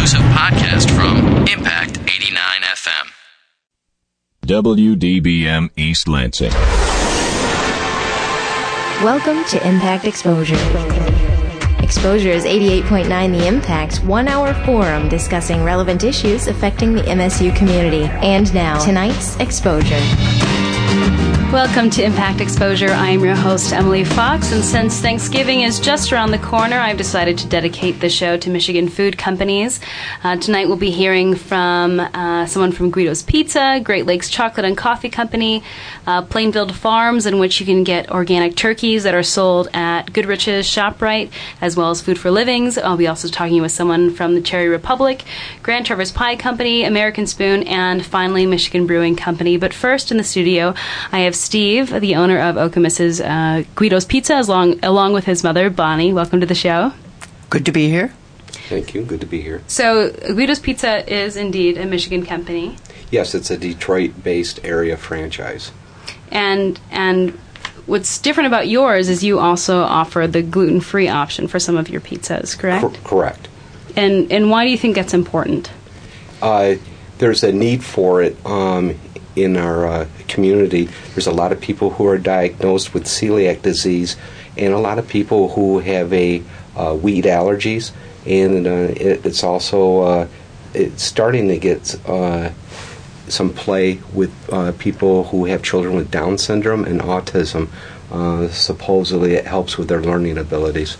exclusive podcast from Impact 89 FM. WDBM East Lansing. Welcome to Impact Exposure. Exposure is 88.9 The Impact's one hour forum discussing relevant issues affecting the MSU community. And now, tonight's Exposure. Welcome to Impact Exposure. I am your host, Emily Fox, and since Thanksgiving is just around the corner, I've decided to dedicate the show to Michigan food companies. Uh, tonight we'll be hearing from uh, someone from Guido's Pizza, Great Lakes Chocolate and Coffee Company, uh, Plainville Farms, in which you can get organic turkeys that are sold at Goodrich's ShopRite, as well as Food for Livings. I'll be also talking with someone from the Cherry Republic, Grand Traverse Pie Company, American Spoon, and finally Michigan Brewing Company. But first in the studio, I have Steve, the owner of Okemos's uh, Guido's Pizza, as long, along with his mother, Bonnie. Welcome to the show. Good to be here. Thank you. Good to be here. So, Guido's Pizza is indeed a Michigan company, Yes, it's a Detroit-based area franchise. and and what's different about yours is you also offer the gluten-free option for some of your pizzas, correct? Cor- correct. And and why do you think that's important? Uh, there's a need for it um, in our uh, community. There's a lot of people who are diagnosed with celiac disease, and a lot of people who have a uh, wheat allergies, and uh, it, it's also uh, it's starting to get uh, some play with uh, people who have children with Down syndrome and autism. Supposedly, it helps with their learning abilities.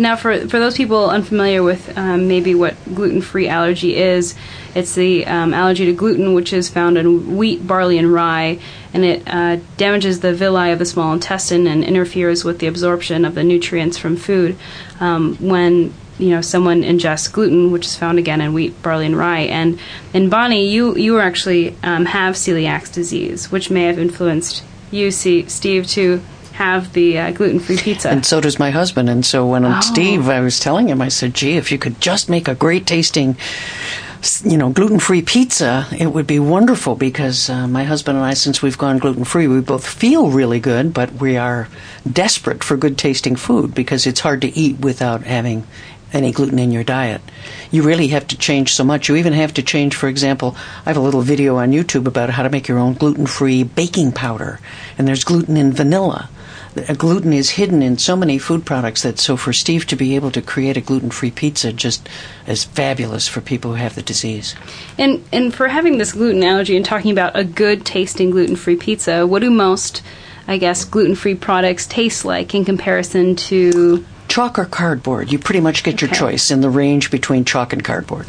Now, for for those people unfamiliar with um, maybe what gluten-free allergy is, it's the um, allergy to gluten, which is found in wheat, barley, and rye, and it uh, damages the villi of the small intestine and interferes with the absorption of the nutrients from food. Um, when you know someone ingests gluten, which is found again in wheat, barley, and rye, and and Bonnie, you you actually um, have celiac disease, which may have influenced you, see, Steve, to have the uh, gluten-free pizza. And so does my husband. And so when Oh. Steve, I was telling him, I said, gee, if you could just make a great tasting, you know, gluten free pizza, it would be wonderful because uh, my husband and I, since we've gone gluten free, we both feel really good, but we are desperate for good tasting food because it's hard to eat without having any gluten in your diet. You really have to change so much. You even have to change, for example, I have a little video on YouTube about how to make your own gluten free baking powder, and there's gluten in vanilla. Gluten is hidden in so many food products that so for Steve to be able to create a gluten free pizza just is fabulous for people who have the disease. And and for having this gluten allergy and talking about a good tasting gluten free pizza, what do most, I guess, gluten free products taste like in comparison to? Chalk or cardboard, you pretty much get your choice in the range between chalk and cardboard.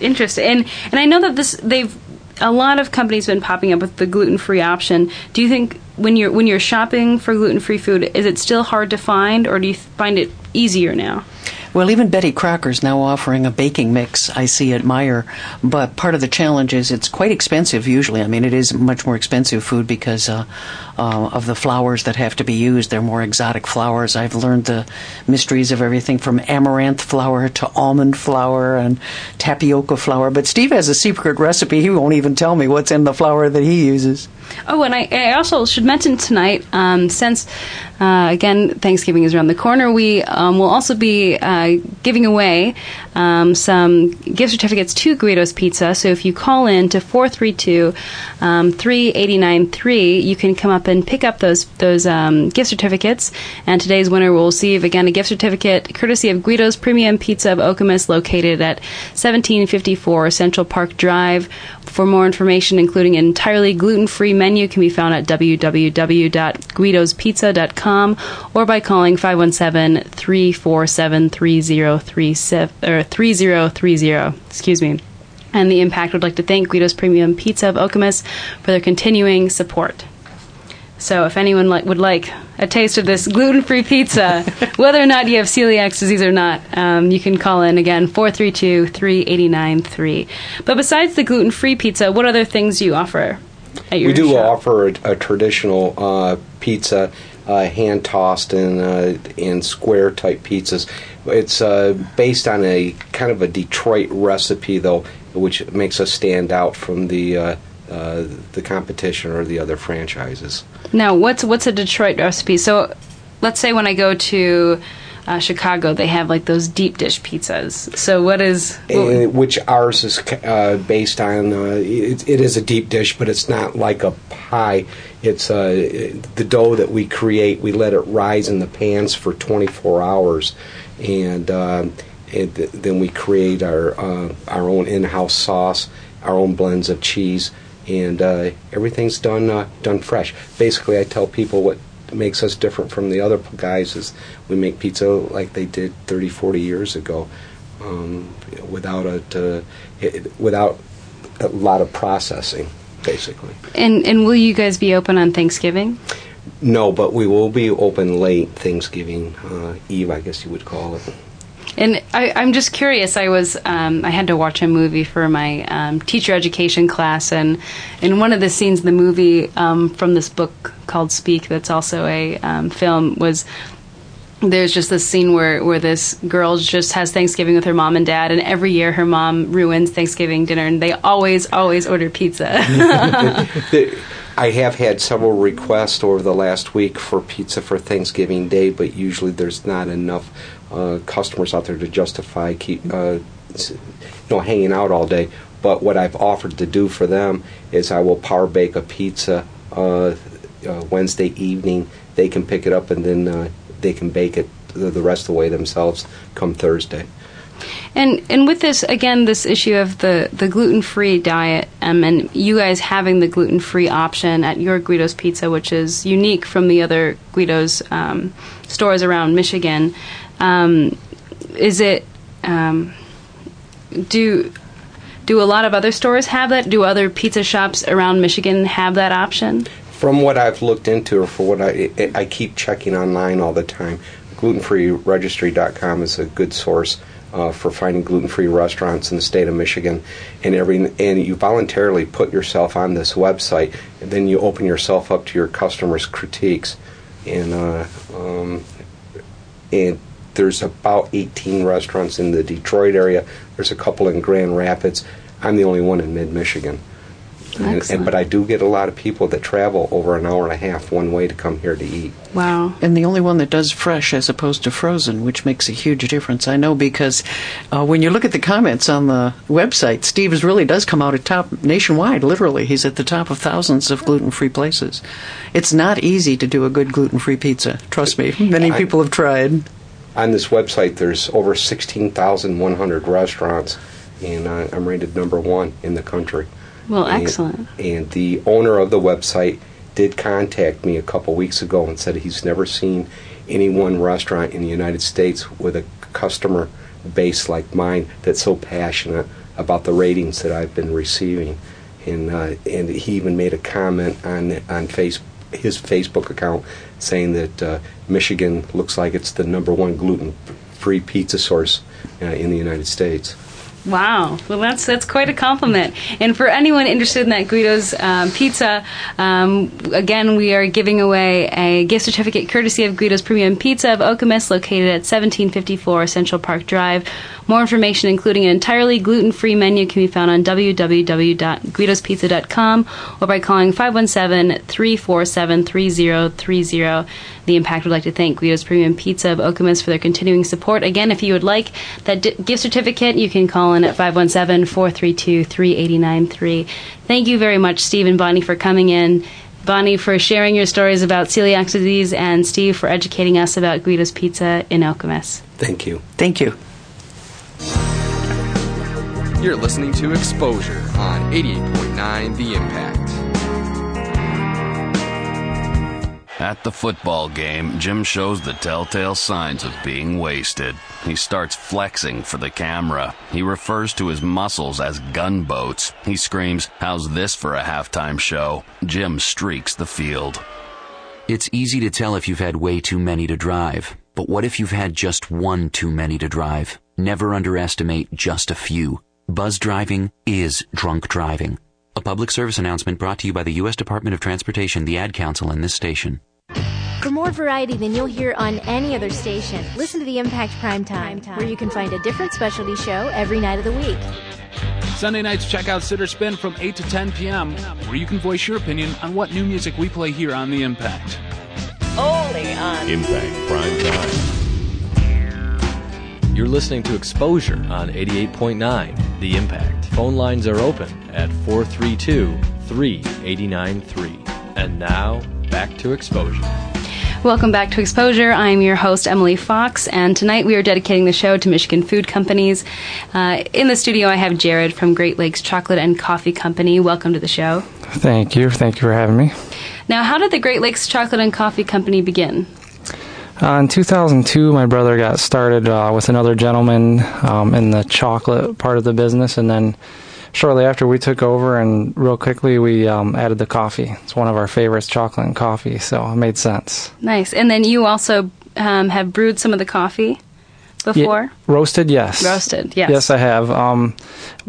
Interesting. And and I know that this they've a lot of companies have been popping up with the gluten free option. Do you think when you're when you're shopping for gluten free food, is it still hard to find, or do you find it easier now? Well, even Betty Crocker's now offering a baking mix I see at Meijer, but part of the challenge is it's quite expensive usually. I mean, it is much more expensive food because uh, uh, of the flours that have to be used. They're more exotic flours. I've learned the mysteries of everything from amaranth flour to almond flour and tapioca flour. But Steve has a secret recipe. He won't even tell me what's in the flour that he uses. Oh, and I, I also should mention tonight, um, since uh, again Thanksgiving is around the corner, we um, will also be uh, giving away um, some gift certificates to Guido's Pizza. So if you call in to four three two three eighty nine three, you can come up and pick up those those um, gift certificates. And today's winner will receive again a gift certificate courtesy of Guido's Premium Pizza of Okemos, located at seventeen fifty four Central Park Drive. For more information, including an entirely gluten-free menu, can be found at www.guidospizza.com or by calling 517-347-3037 or 3030. Excuse me. And the Impact would like to thank Guido's Premium Pizza of Okemos for their continuing support. So, if anyone like, would like a taste of this gluten-free pizza, whether or not you have celiac disease or not, um, you can call in again 432-3893. But besides the gluten-free pizza, what other things do you offer at your We do shop? offer a, a traditional uh, pizza, uh, hand tossed and uh, and square type pizzas. It's uh, based on a kind of a Detroit recipe, though, which makes us stand out from the uh, uh, the competition or the other franchises. Now, what's what's a Detroit recipe? So, let's say when I go to uh, Chicago, they have like those deep dish pizzas. So what is Uh, which ours is uh, based on. Uh, it, it is a deep dish, but it's not like a pie. It's uh, the dough that we create. We let it rise in the pans for 24 hours, and, uh, and th- then we create our uh, our own in-house sauce, our own blends of cheese, and uh, everything's done uh, done fresh. Basically, I tell people what makes us different from the other guys is we make pizza like they did 30, 40 years ago um, without a uh, it, without a lot of processing, basically. and and will you guys be open on Thanksgiving? No, but we will be open late Thanksgiving uh, Eve, I guess you would call it. And I, I'm just curious. I was um, I had to watch a movie for my um, teacher education class, and in one of the scenes in the movie um, from this book called Speak, that's also a um, film, was there's just this scene where where this girl just has Thanksgiving with her mom and dad, and every year her mom ruins Thanksgiving dinner, and they always always order pizza. I have had several requests over the last week for pizza for Thanksgiving Day, but usually there's not enough uh, customers out there to justify keep uh, you know hanging out all day. But what I've offered to do for them is I will power bake a pizza uh, uh, Wednesday evening. They can pick it up and then uh, they can bake it the, rest of the way themselves come Thursday. And and with this again, this issue of the, the gluten free diet, um, and you guys having the gluten free option at your Guido's Pizza, which is unique from the other Guido's um, stores around Michigan, um, is it um, do do a lot of other stores have that? Do other pizza shops around Michigan have that option? From what I've looked into, or for what I, I keep checking online all the time, glutenfreeregistry.com is a good source uh, for finding gluten-free restaurants in the state of Michigan. And every and you voluntarily put yourself on this website, and then you open yourself up to your customers' critiques. And uh, um, and there's about 18 restaurants in the Detroit area. There's a couple in Grand Rapids. I'm the only one in mid-Michigan. And, and, but I do get a lot of people that travel over an hour and a half one way to come here to eat. Wow. And the only one that does fresh as opposed to frozen, which makes a huge difference. I know because uh, when you look at the comments on the website, Steve's really does come out at top nationwide, literally. He's at the top of thousands of gluten free places. It's not easy to do a good gluten free pizza. Trust me, many I- people have tried. On this website, there's over 16,100 restaurants, and uh, I'm rated number one in the country. Well, And- excellent. And the owner of the website did contact me a couple weeks ago and said he's never seen any one restaurant in the United States with a customer base like mine that's so passionate about the ratings that I've been receiving. And uh, and he even made a comment on on face, his Facebook account saying that uh, Michigan looks like it's the number one gluten-free pizza source uh, in the United States. Wow. Well, that's that's quite a compliment. And for anyone interested in that Guido's um, Pizza, um, again, we are giving away a gift certificate courtesy of Guido's Premium Pizza of Okemos, located at 1754 Central Park Drive. More information, including an entirely gluten-free menu, can be found on www.guidospizza.com or by calling 517-347-3030. The Impact would like to thank Guido's Premium Pizza of Okemos for their continuing support. Again, if you would like that di- gift certificate, you can call in at 517-432-3893. Thank you very much, Steve and Bonnie, for coming in. Bonnie, for sharing your stories about celiac disease, and Steve, for educating us about Guido's Pizza in Okemos. Thank you. Thank you. You're listening to Exposure on 88.9 The Impact. At the football game, Jim shows the telltale signs of being wasted. He starts flexing for the camera. He refers to his muscles as gunboats. He screams, How's this for a halftime show? Jim streaks the field. It's easy to tell if you've had way too many to drive. But what if you've had just one too many to drive? Never underestimate just a few. Buzz driving is drunk driving. A public service announcement brought to you by the U.S. Department of Transportation, the Ad Council, and this station. For more variety than you'll hear on any other station, listen to the Impact Prime Time, where you can find a different specialty show every night of the week. Sunday nights, check out Sitter Spin from 8 to 10 p.m., where you can voice your opinion on what new music we play here on The Impact. Only on Impact Prime Time. You're listening to Exposure on 88.9 The Impact. Phone lines are open at 432 3893. And now, back to Exposure. Welcome back to Exposure. I'm your host, Emily Fox, and tonight we are dedicating the show to Michigan food companies. Uh, in the studio, I have Jared from Great Lakes Chocolate and Coffee Company. Welcome to the show. Thank you. Thank you for having me. Now, how did the Great Lakes Chocolate and Coffee Company begin? Uh, in 2002, my brother got started uh, with another gentleman um, in the chocolate part of the business, and then shortly after we took over, and real quickly we um, added the coffee. It's one of our favorites, chocolate and coffee, so it made sense. Nice. And then you also um, have brewed some of the coffee before? Yeah, roasted, yes. Roasted, yes. Yes, I have. Um,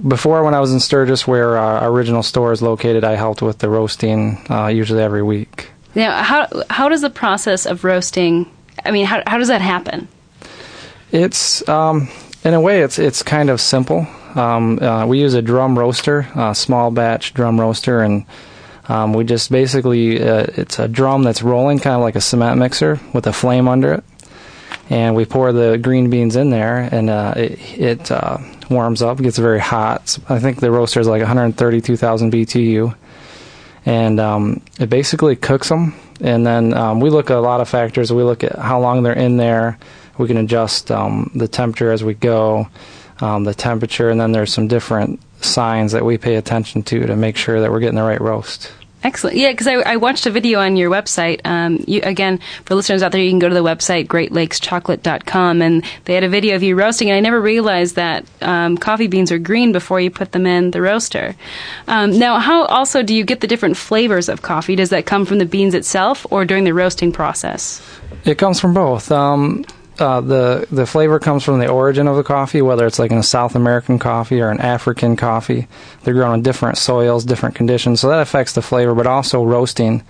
before, when I was in Sturgis, where our original store is located, I helped with the roasting uh, usually every week. Now, how how does the process of roasting? I mean, how how does that happen? It's um, in a way, it's it's kind of simple. Um, uh, we use a drum roaster, a small batch drum roaster, and um, we just basically uh, it's a drum that's rolling, kind of like a cement mixer with a flame under it, and we pour the green beans in there, and uh, it, it uh, warms up, gets very hot. I think the roaster is like 132,000 BTU, and um, it basically cooks them. And then um, we look at a lot of factors. We look at how long they're in there. We can adjust um, the temperature as we go um, the temperature, and then there's some different signs that we pay attention to to make sure that we're getting the right roast. Excellent. Yeah, because I, I, watched a video on your website. Um, you, again, for listeners out there, you can go to the website greatlakeschocolate.com, and they had a video of you roasting. And I never realized that um, coffee beans are green before you put them in the roaster. Um, now, how also do you get the different flavors of coffee? Does that come from the beans itself, or during the roasting process? It comes from both. Uh, the the flavor comes from the origin of the coffee, whether it's like in a South American coffee or an African coffee. They're grown in different soils, different conditions, so that affects the flavor. But also roasting,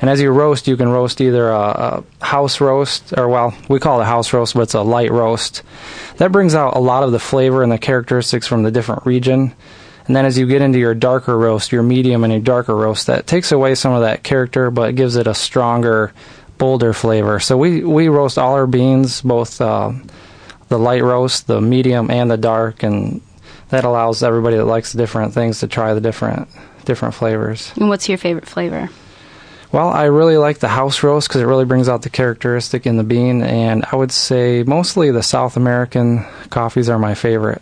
and as you roast, you can roast either a, a house roast, or well, we call it a house roast, but it's a light roast. That brings out a lot of the flavor and the characteristics from the different region. And then as you get into your darker roast, your medium and your darker roast, that takes away some of that character, but gives it a stronger bolder flavor. So we, we roast all our beans, both uh, the light roast, the medium, and the dark, and that allows everybody that likes the different things to try the different different flavors. And what's your favorite flavor? Well, I really like the house roast because it really brings out the characteristic in the bean, and I would say mostly the South American coffees are my favorite.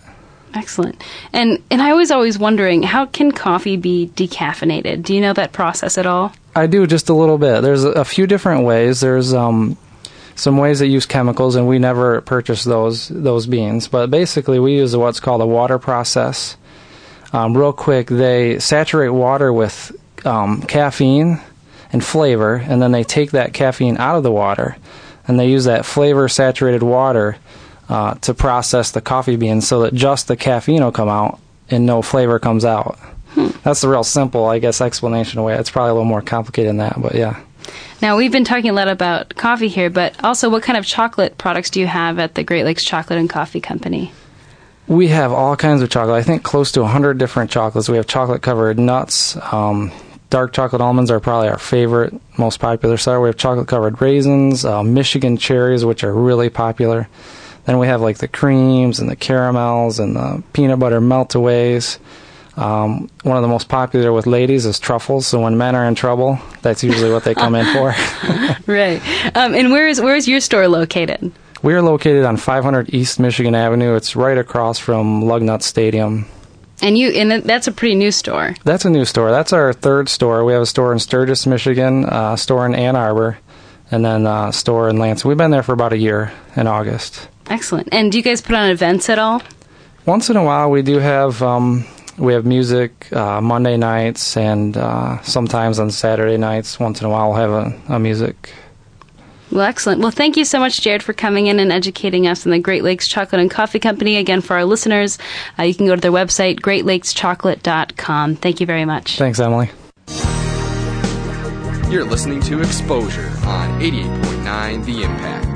Excellent. And and I was always wondering how can coffee be decaffeinated? Do you know that process at all? I do just a little bit. There's a few different ways. There's um, some ways that use chemicals, and we never purchase those those beans. But basically, we use what's called a water process. Um, real quick, they saturate water with um, caffeine and flavor, and then they take that caffeine out of the water, and they use that flavor saturated water uh, to process the coffee beans so that just the caffeine will come out and no flavor comes out. Hmm. That's the real simple, I guess, explanation away. It's probably a little more complicated than that, but yeah. Now, we've been talking a lot about coffee here, but also what kind of chocolate products do you have at the Great Lakes Chocolate and Coffee Company? We have all kinds of chocolate. I think close to 100 different chocolates. We have chocolate covered nuts. Um, dark chocolate almonds are probably our favorite, most popular seller. We have chocolate covered raisins, uh, Michigan cherries, which are really popular. Then we have like the creams and the caramels and the peanut butter meltaways. Um, one of the most popular with ladies is truffles. So when men are in trouble, that's usually what they come in for. right. Um, and where is where is your store located? We are located on 500 East Michigan Avenue. It's right across from Lugnut Stadium. And you and that's a pretty new store. That's a new store. That's our third store. We have a store in Sturgis, Michigan, a store in Ann Arbor, and then a store in Lansing. We've been there for about a year in August. Excellent. And do you guys put on events at all? Once in a while, we do have um, we have music uh, Monday nights and uh, sometimes on Saturday nights. Once in a while, we'll have a, a, music. Well, excellent. Well, thank you so much, Jared, for coming in and educating us on the Great Lakes Chocolate and Coffee Company. Again, for our listeners, uh, you can go to their website, greatlakeschocolate.com. Thank you very much. Thanks, Emily. You're listening to Exposure on 88.9 The Impact.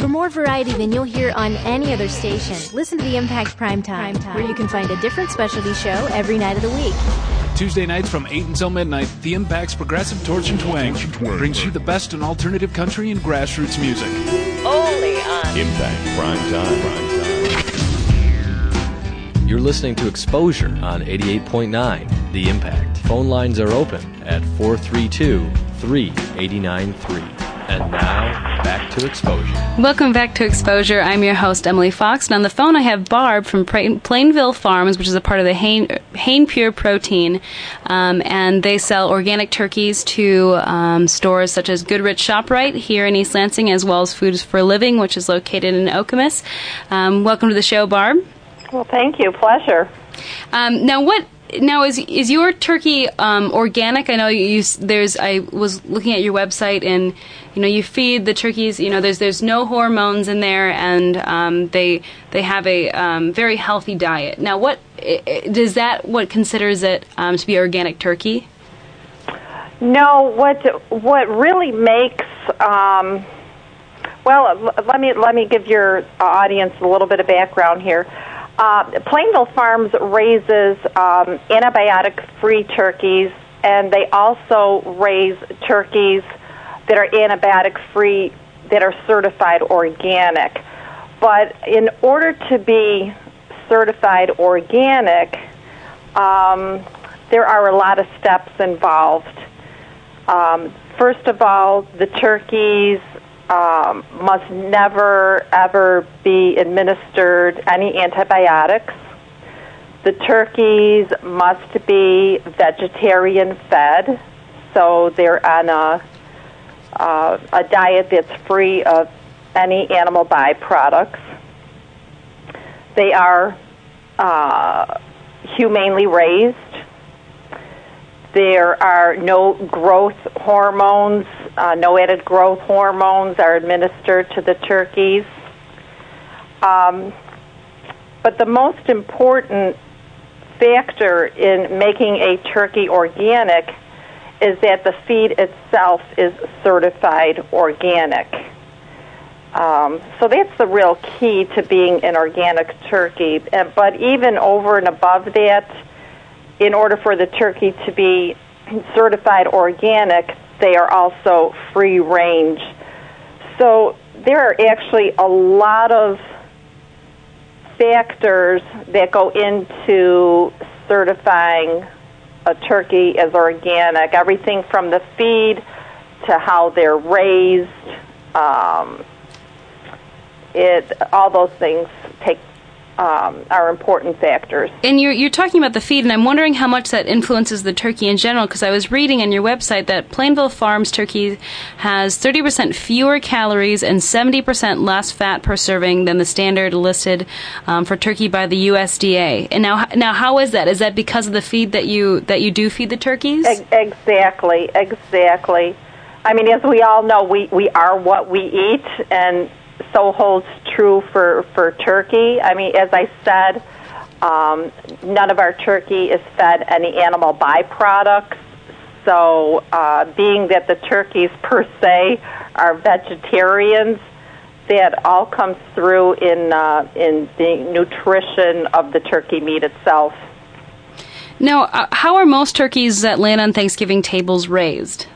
For more variety than you'll hear on any other station, listen to the Impact Primetime, Primetime, where you can find a different specialty show every night of the week. Tuesday nights from 8 until midnight, The Impact's Progressive Torch and Twang brings you the best in alternative country and grassroots music. Only on Impact Prime Time. You're listening to Exposure on 88.9 The Impact. Phone lines are open at 432 389 3. And now, back to Exposure. Welcome back to Exposure. I'm your host, Emily Fox, and on the phone I have Barb from Plainville Farms, which is a part of the Hain, Hain Pure Protein, um, and they sell organic turkeys to um, stores such as Goodrich ShopRite here in East Lansing, as well as Foods for Living, which is located in Okemos. Um, welcome to the show, Barb. Well, thank you. Pleasure. Um, now, what now is is your turkey um, organic? I know you there's I was looking at your website and you know you feed the turkeys. You know there's there's no hormones in there and um, they they have a um, very healthy diet. Now what does that what considers it um, to be organic turkey? No, what what really makes um, well let me let me give your audience a little bit of background here. Uh, Plainville Farms raises um, antibiotic free turkeys, and they also raise turkeys that are antibiotic free that are certified organic. But in order to be certified organic, um, there are a lot of steps involved. Um, first of all, the turkeys um, must never ever be administered any antibiotics. The turkeys must be vegetarian fed, so they're on a uh, a diet that's free of any animal byproducts. They are uh, humanely raised. There are no growth hormones uh, no added growth hormones are administered to the turkeys. Um, but the most important factor in making a turkey organic is that the feed itself is certified organic. Um, so that's the real key to being an organic turkey. But even over and above that, in order for the turkey to be certified organic, they are also free range. So there are actually a lot of factors that go into certifying a turkey as organic. Everything from the feed to how they're raised. Um, it all those things take um, are important factors. And you're, you're talking about the feed, and I'm wondering how much that influences the turkey in general, because I was reading on your website that Plainville Farms turkey has 30% fewer calories and 70% less fat per serving than the standard listed um, for turkey by the USDA. And now, now, how is that? Is that because of the feed that you that you do feed the turkeys? Exactly, exactly. I mean, as we all know, we, we are what we eat, and so holds true for, for turkey. I mean, as I said, um, none of our turkey is fed any animal byproducts. So, uh, being that the turkeys per se are vegetarians, that all comes through in uh, in the nutrition of the turkey meat itself. Now, uh, how are most turkeys that land on Thanksgiving tables raised?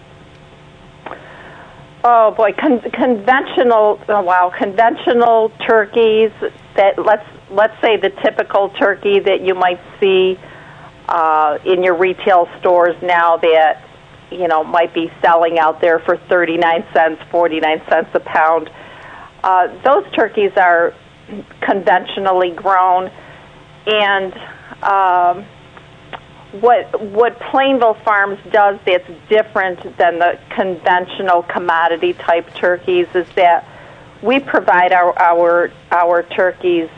Oh boy, Con- conventional. Oh, wow, conventional turkeys. That let's let's say the typical turkey that you might see uh, in your retail stores now that you know might be selling out there for thirty nine cents, forty nine cents a pound. Uh, those turkeys are conventionally grown, and um, what what Plainville Farms does that's different than the conventional commodity type turkeys is that we provide our our our turkeys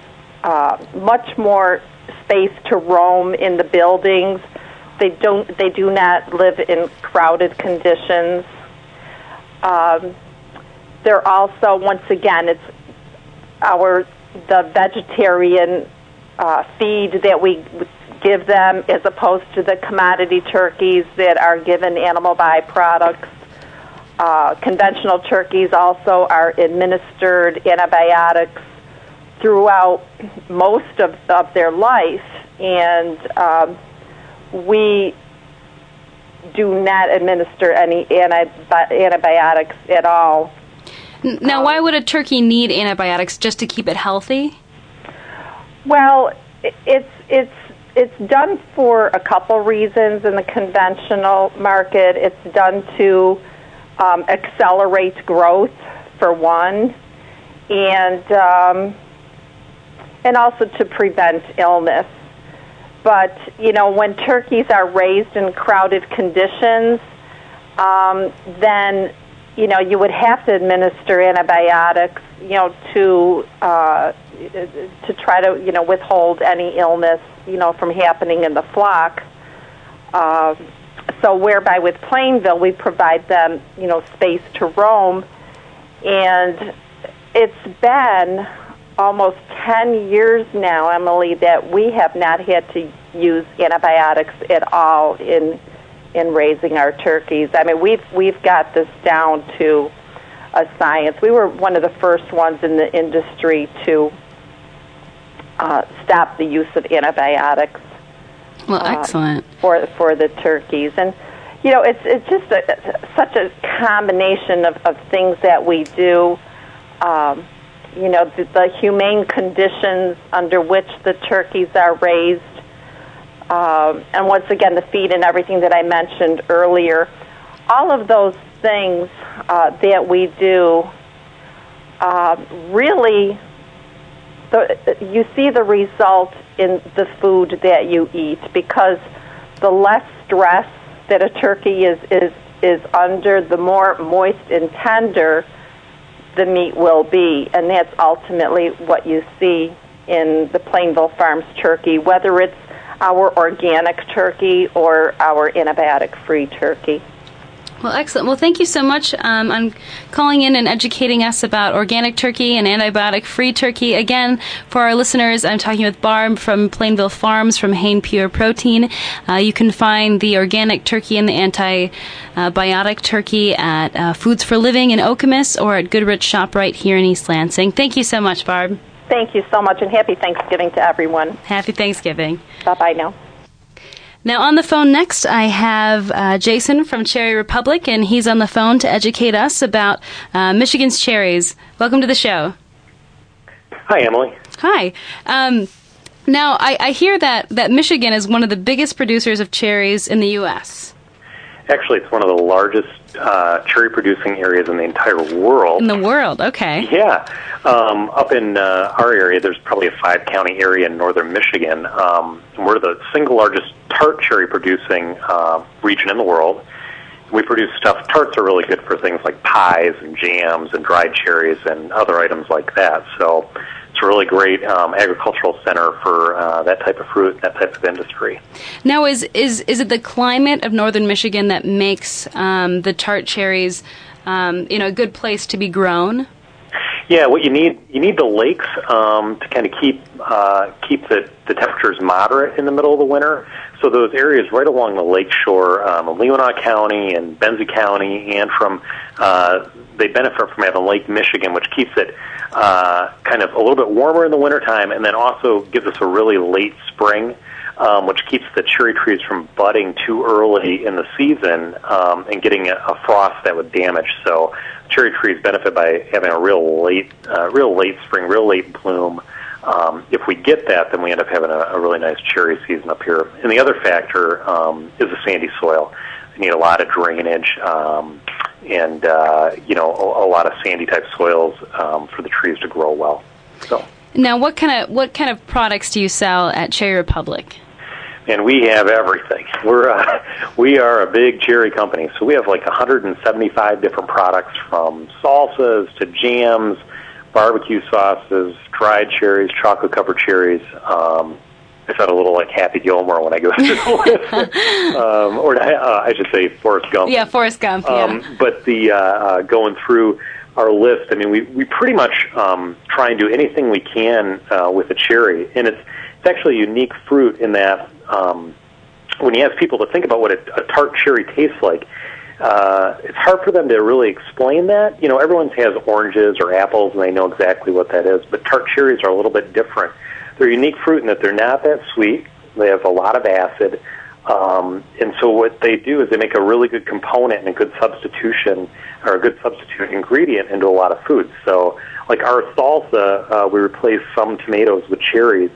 uh, much more space to roam in the buildings. They don't they do not live in crowded conditions. Um, they're also once again it's our the vegetarian uh, feed that we give them as opposed to the commodity turkeys that are given animal byproducts. Uh, conventional turkeys also are administered antibiotics throughout most of, of their life, and um, we do not administer any antibi- antibiotics at all. Now, why would a turkey need antibiotics just to keep it healthy? Well, it's it's it's done for a couple reasons in the conventional market. It's done to um, accelerate growth, for one, and um, and also to prevent illness. But you know, when turkeys are raised in crowded conditions, um, then you know you would have to administer antibiotics, you know, to uh, to try to you know withhold any illness you know from happening in the flock. Uh, so whereby with Plainville we provide them you know space to roam, and it's been almost 10 years now, Emily, that we have not had to use antibiotics at all in in raising our turkeys. I mean, we've we've got this down to a science. We were one of the first ones in the industry to uh, stop the use of antibiotics. Well, excellent uh, for for the turkeys, and you know, it's it's just a, such a combination of, of things that we do. Um, you know, the, the humane conditions under which the turkeys are raised, um, and once again, the feed and everything that I mentioned earlier. All of those things uh, that we do uh, really, the, you see the result in the food that you eat because the less stress that a turkey is, is, is under, the more moist and tender the meat will be. And that's ultimately what you see in the Plainville Farms turkey, whether it's our organic turkey or our antibiotic free turkey. Well, excellent. Well, thank you so much um, on calling in and educating us about organic turkey and antibiotic free turkey. Again, for our listeners, I'm talking with Barb from Plainville Farms from Hain Pure Protein. Uh, you can find the organic turkey and the antibiotic turkey at uh, Foods for Living in Okemos or at Goodrich Shop right here in East Lansing. Thank you so much, Barb. Thank you so much, and happy Thanksgiving to everyone. Happy Thanksgiving. Bye bye now. Now, on the phone next, I have uh, Jason from Cherry Republic, and he's on the phone to educate us about uh, Michigan's cherries. Welcome to the show. Hi, Emily. Hi. Um, now, I, I, hear that, that Michigan is one of the biggest producers of cherries in the U.S. Actually, it's one of the largest uh, cherry producing areas in the entire world. In the world, okay. Yeah. Um, up in uh, our area, there's probably a five county area in northern Michigan. Um, we're the single largest tart cherry producing uh, region in the world. We produce stuff. Tarts are really good for things like pies and jams and dried cherries and other items like that. So it's a really great um, agricultural center for uh, that type of fruit, that type of industry. Now, is is is it the climate of northern Michigan that makes um, the tart cherries, um, you know, a good place to be grown? Yeah, what you need you need the lakes um, to kind of keep uh, keep the, the temperatures moderate in the middle of the winter. So those areas right along the lake shore, um, Leelanau County and Benzie County, and from uh, they benefit from having Lake Michigan, which keeps it uh, kind of a little bit warmer in the wintertime, and then also gives us a really late spring. Um, which keeps the cherry trees from budding too early in the season um, and getting a, a frost that would damage. So cherry trees benefit by having a real late, uh, real late spring, real late bloom. Um, if we get that, then we end up having a, a really nice cherry season up here. And the other factor um, is the sandy soil. You need a lot of drainage um, and uh, you know a, a lot of sandy type soils um, for the trees to grow well. So now, what kind of what kind of products do you sell at Cherry Republic? And we have everything. We're uh, we are a big cherry company, so we have like 175 different products from salsas to jams, barbecue sauces, dried cherries, chocolate covered cherries. Um, I sound a little like Happy Gilmore when I go through the list, um, or uh, I should say Forrest Gump. Yeah, Forrest Gump. Um, yeah. But the uh, uh, going through our list, I mean, we we pretty much um, try and do anything we can uh, with a cherry, and it's it's actually a unique fruit in that um, when you ask people to think about what a, a tart cherry tastes like, uh, it's hard for them to really explain that. You know, everyone has oranges or apples, and they know exactly what that is. But tart cherries are a little bit different. They're unique fruit in that they're not that sweet. They have a lot of acid, um, and so what they do is they make a really good component and a good substitution or a good substitute ingredient into a lot of foods. So, like our salsa, uh, we replace some tomatoes with cherries,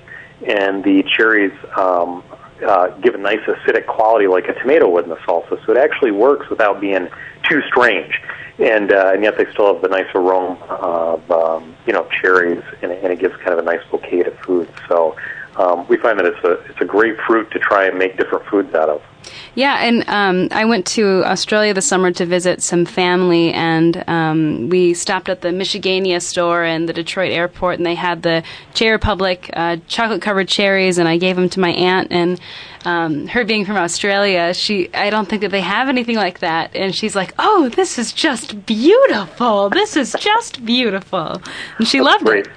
and the cherries um, uh, give a nice acidic quality like a tomato would in the salsa. So it actually works without being too strange, and uh, and yet they still have the nice aroma of um, you know cherries, and, and it gives kind of a nice bouquet of food. So um, we find that it's a it's a great fruit to try and make different foods out of. Yeah, and um, I went to Australia this summer to visit some family, and um, we stopped at the Michigania store in the Detroit airport, and they had the Cherry Republic uh, chocolate covered cherries, and I gave them to my aunt. And um, her being from Australia, she I don't think that they have anything like that, and she's like, "Oh, this is just beautiful! This is just beautiful," and she loved great. it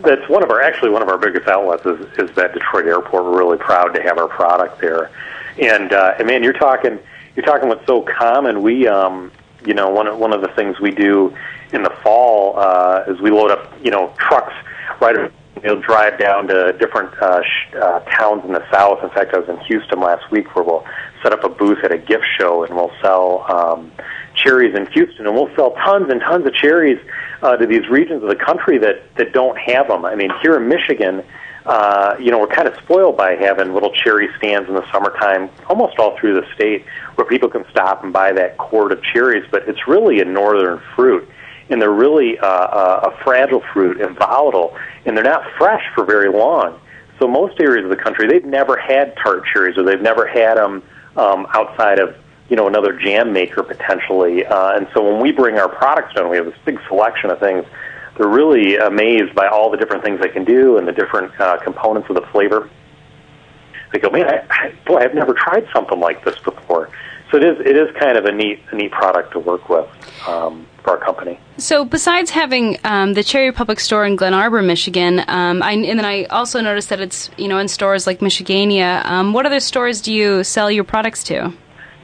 that's one of our actually one of our biggest outlets is, is that Detroit airport. We're really proud to have our product there. And uh, and man, you're talking you're talking what's so common. We um, you know one of, one of the things we do in the fall uh, is we load up you know trucks right. We'll drive down to different uh, sh- uh, towns in the south. In fact, I was in Houston last week where we'll set up a booth at a gift show and we'll sell um, cherries in Houston, and we'll sell tons and tons of cherries uh, to these regions of the country that that don't have them. I mean, here in Michigan, uh, you know, we're kind of spoiled by having little cherry stands in the summertime, almost all through the state, where people can stop and buy that quart of cherries. But it's really a northern fruit, and they're really uh, uh, a fragile fruit and volatile, and they're not fresh for very long. So most areas of the country, they've never had tart cherries, or they've never had them um, outside of you know another jam maker potentially. Uh, and so when we bring our products down, we have this big selection of things. They're really amazed by all the different things they can do and the different uh, components of the flavor. They go, man, I, I, boy, I've never tried something like this before. So it is it is kind of a neat a neat product to work with. Um, for our company. So, besides having um, the Cherry Republic store in Glen Arbor, Michigan, um, I, and then I also noticed that it's you know in stores like Michigania. Um, what other stores do you sell your products to?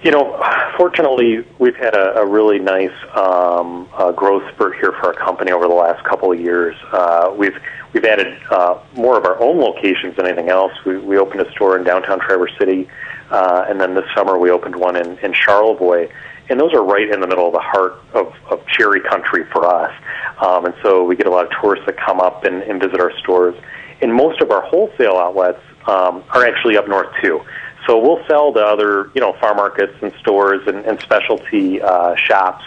You know, fortunately, we've had a, a really nice um, uh, growth spurt here for our company over the last couple of years. Uh, we've we've added uh, more of our own locations than anything else. We, we opened a store in downtown Traverse City, uh, and then this summer we opened one in, in Charlevoix. And those are right in the middle of the heart of, of cherry country for us. Um, and so we get a lot of tourists that come up and, and visit our stores. And most of our wholesale outlets um, are actually up north too. So we'll sell to other, you know, farm markets and stores and, and specialty uh, shops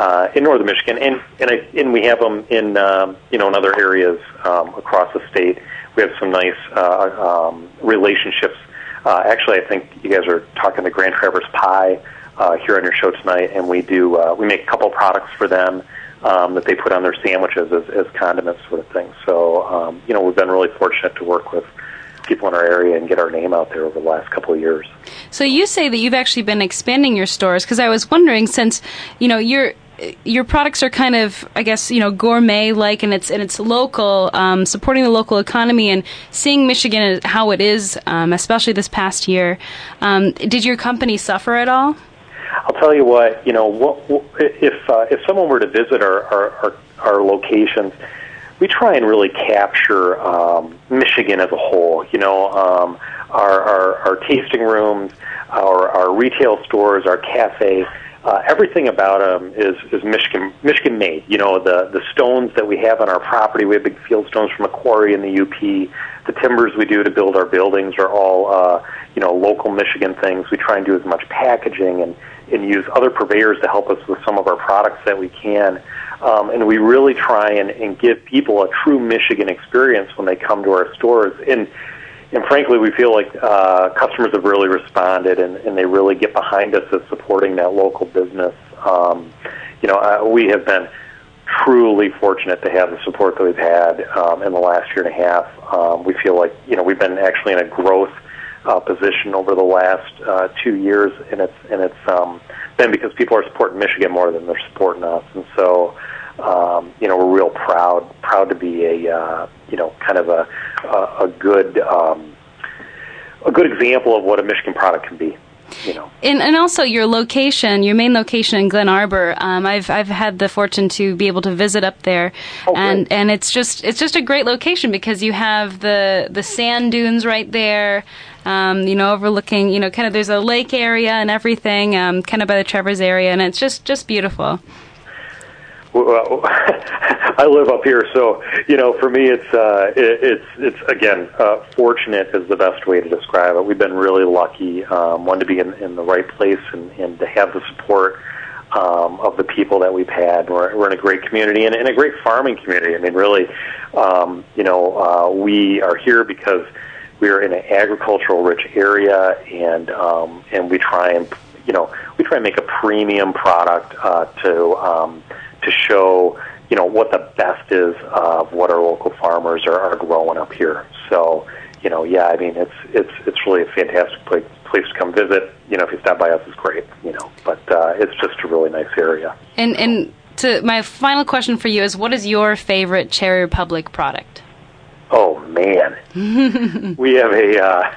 uh, in northern Michigan, and and, I, and we have them in um, you know in other areas um, across the state. We have some nice uh, um, relationships. Uh, actually, I think you guys are talking to Grand Traverse Pie uh, here on your show tonight, and we do uh, we make a couple products for them um, that they put on their sandwiches as, as condiments, sort of thing. So um, you know, we've been really fortunate to work with people in our area and get our name out there over the last couple of years. So you say that you've actually been expanding your stores because I was wondering since you know your your products are kind of, I guess, you know, gourmet like, and it's and it's local, um, supporting the local economy and seeing Michigan how it is, um, especially this past year. Um, did your company suffer at all? I'll tell you what, you know, what, if uh, if someone were to visit our our, our, our locations we try and really capture um, Michigan as a whole. You know, um, our, our, our tasting rooms, our, our retail stores, our cafe. Uh, everything about them is is Michigan Michigan made. You know the the stones that we have on our property. We have big field stones from a quarry in the UP. The timbers we do to build our buildings are all uh, you know local Michigan things. We try and do as much packaging and and use other purveyors to help us with some of our products that we can. Um, and we really try and, and give people a true Michigan experience when they come to our stores. And and frankly, we feel like uh, customers have really responded, and, and they really get behind us as supporting that local business. Um, you know, uh, we have been truly fortunate to have the support that we've had um, in the last year and a half. Um, we feel like you know we've been actually in a growth uh, position over the last uh, two years, and it's and it's um, been because people are supporting Michigan more than they're supporting us, and so um, you know, we're real proud proud to be a uh, you know kind of a a, a good um, a good example of what a Michigan product can be. You know. And, and also your location, your main location in Glen Arbor. Um, I've I've had the fortune to be able to visit up there, oh, and and it's just it's just a great location because you have the the sand dunes right there. Um, you know, overlooking, you know, kind of there's a lake area and everything, um, kind of by the Traverse area, and it's just just beautiful. Well, I live up here, so you know, for me, it's uh, it, it's it's again, uh, fortunate is the best way to describe it. We've been really lucky, um, one to be in, in the right place and, and to have the support um, of the people that we've had. We're, we're in a great community and in a great farming community. I mean, really, um, you know, uh, we are here because we are in an agricultural rich area, and um, and we try and you know we try and make a premium product uh, to. Um, to show you know what the best is of what our local farmers are, are growing up here. So you know, yeah, I mean it's it's it's really a fantastic place place to come visit. You know, if you stop by us, it's great. You know, but uh, it's just a really nice area. And and to my final question for you is, what is your favorite Cherry Republic product? Oh man, we have a uh,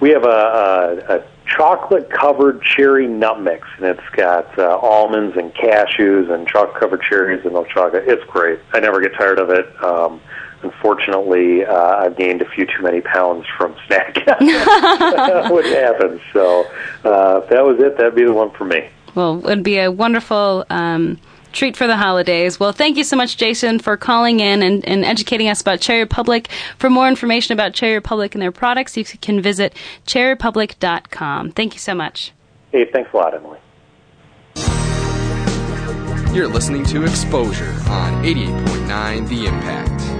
we have a, a, a chocolate covered cherry nut mix, and it's got uh, almonds and cashews and chocolate covered cherries and milk chocolate. It's great. I never get tired of it. Um, unfortunately, uh, I've gained a few too many pounds from snacking, which happens. So uh, if that was it, that'd be the one for me. Well, it would be a wonderful. Um, treat for the holidays. Well, thank you so much, Jason, for calling in and, and educating us about Cherry Republic. For more information about Cherry Republic and their products, you can visit cherryrepublic.com. Thank you so much. Hey, thanks a lot, Emily. You're listening to Exposure on 88.9 The Impact.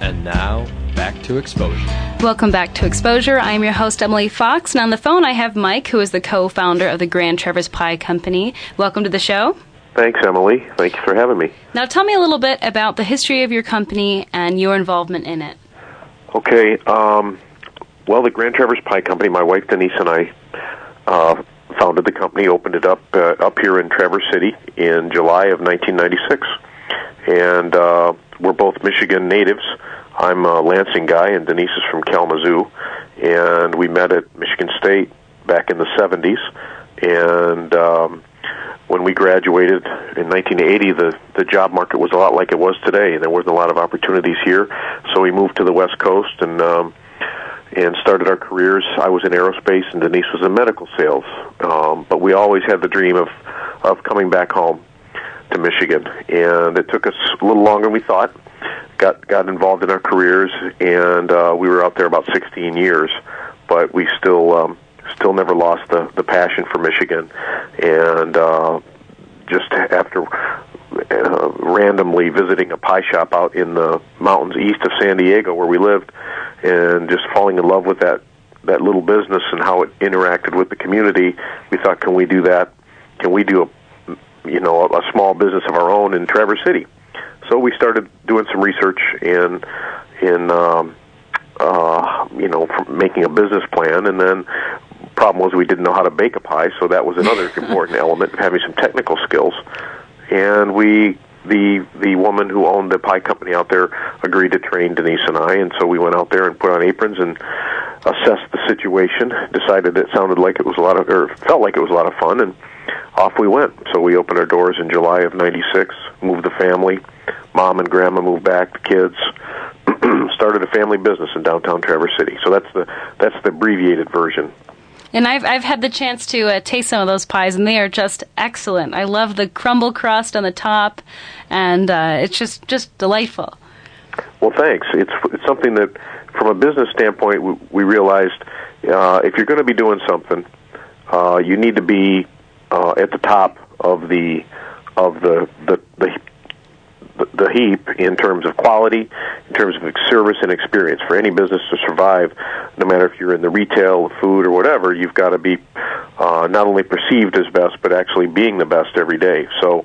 And now, back to Exposure. Welcome back to Exposure. I'm your host, Emily Fox, and on the phone I have Mike, who is the co founder of the Grand Traverse Pie Company. Welcome to the show. Thanks, Emily. Thank you for having me. Now, tell me a little bit about the history of your company and your involvement in it. Okay. Um, well, the Grand Traverse Pie Company, my wife Denise and I uh, founded the company, opened it up uh, up here in Traverse City in July of 1996. And uh, we're both Michigan natives. I'm a Lansing guy, and Denise is from Kalamazoo. And we met at Michigan State back in the 70s. And um, when we graduated in 1980, the the job market was a lot like it was today. And there wasn't a lot of opportunities here, so we moved to the West Coast and um, and started our careers. I was in aerospace, and Denise was in medical sales. Um, but we always had the dream of of coming back home to Michigan, and it took us a little longer than we thought. Got got involved in our careers, and uh, we were out there about 16 years, but we still um, still never lost the the passion for Michigan, and uh, just after uh, randomly visiting a pie shop out in the mountains east of San Diego where we lived, and just falling in love with that that little business and how it interacted with the community, we thought, can we do that? Can we do a you know a, a small business of our own in Traverse City? So we started doing some research in in um, uh, you know making a business plan, and then problem was we didn't know how to bake a pie, so that was another important element of having some technical skills. And we the the woman who owned the pie company out there agreed to train Denise and I, and so we went out there and put on aprons and assessed the situation, decided it sounded like it was a lot of, or felt like it was a lot of fun, and off we went. So we opened our doors in July of '96, moved the family, mom and grandma moved back, the kids, started a family business in downtown Traverse City. So that's the that's the abbreviated version. And I've I've had the chance to uh, taste some of those pies, and they are just excellent. I love the crumble crust on the top, and uh, it's just just delightful. Well, thanks. It's it's something that, from a business standpoint, we, we realized uh, if you're going to be doing something, uh, you need to be uh, at the top of the of the the, the the heap in terms of quality, in terms of service and experience. For any business to survive, no matter if you're in the retail, the food, or whatever, you've got to be uh, not only perceived as best, but actually being the best every day. So,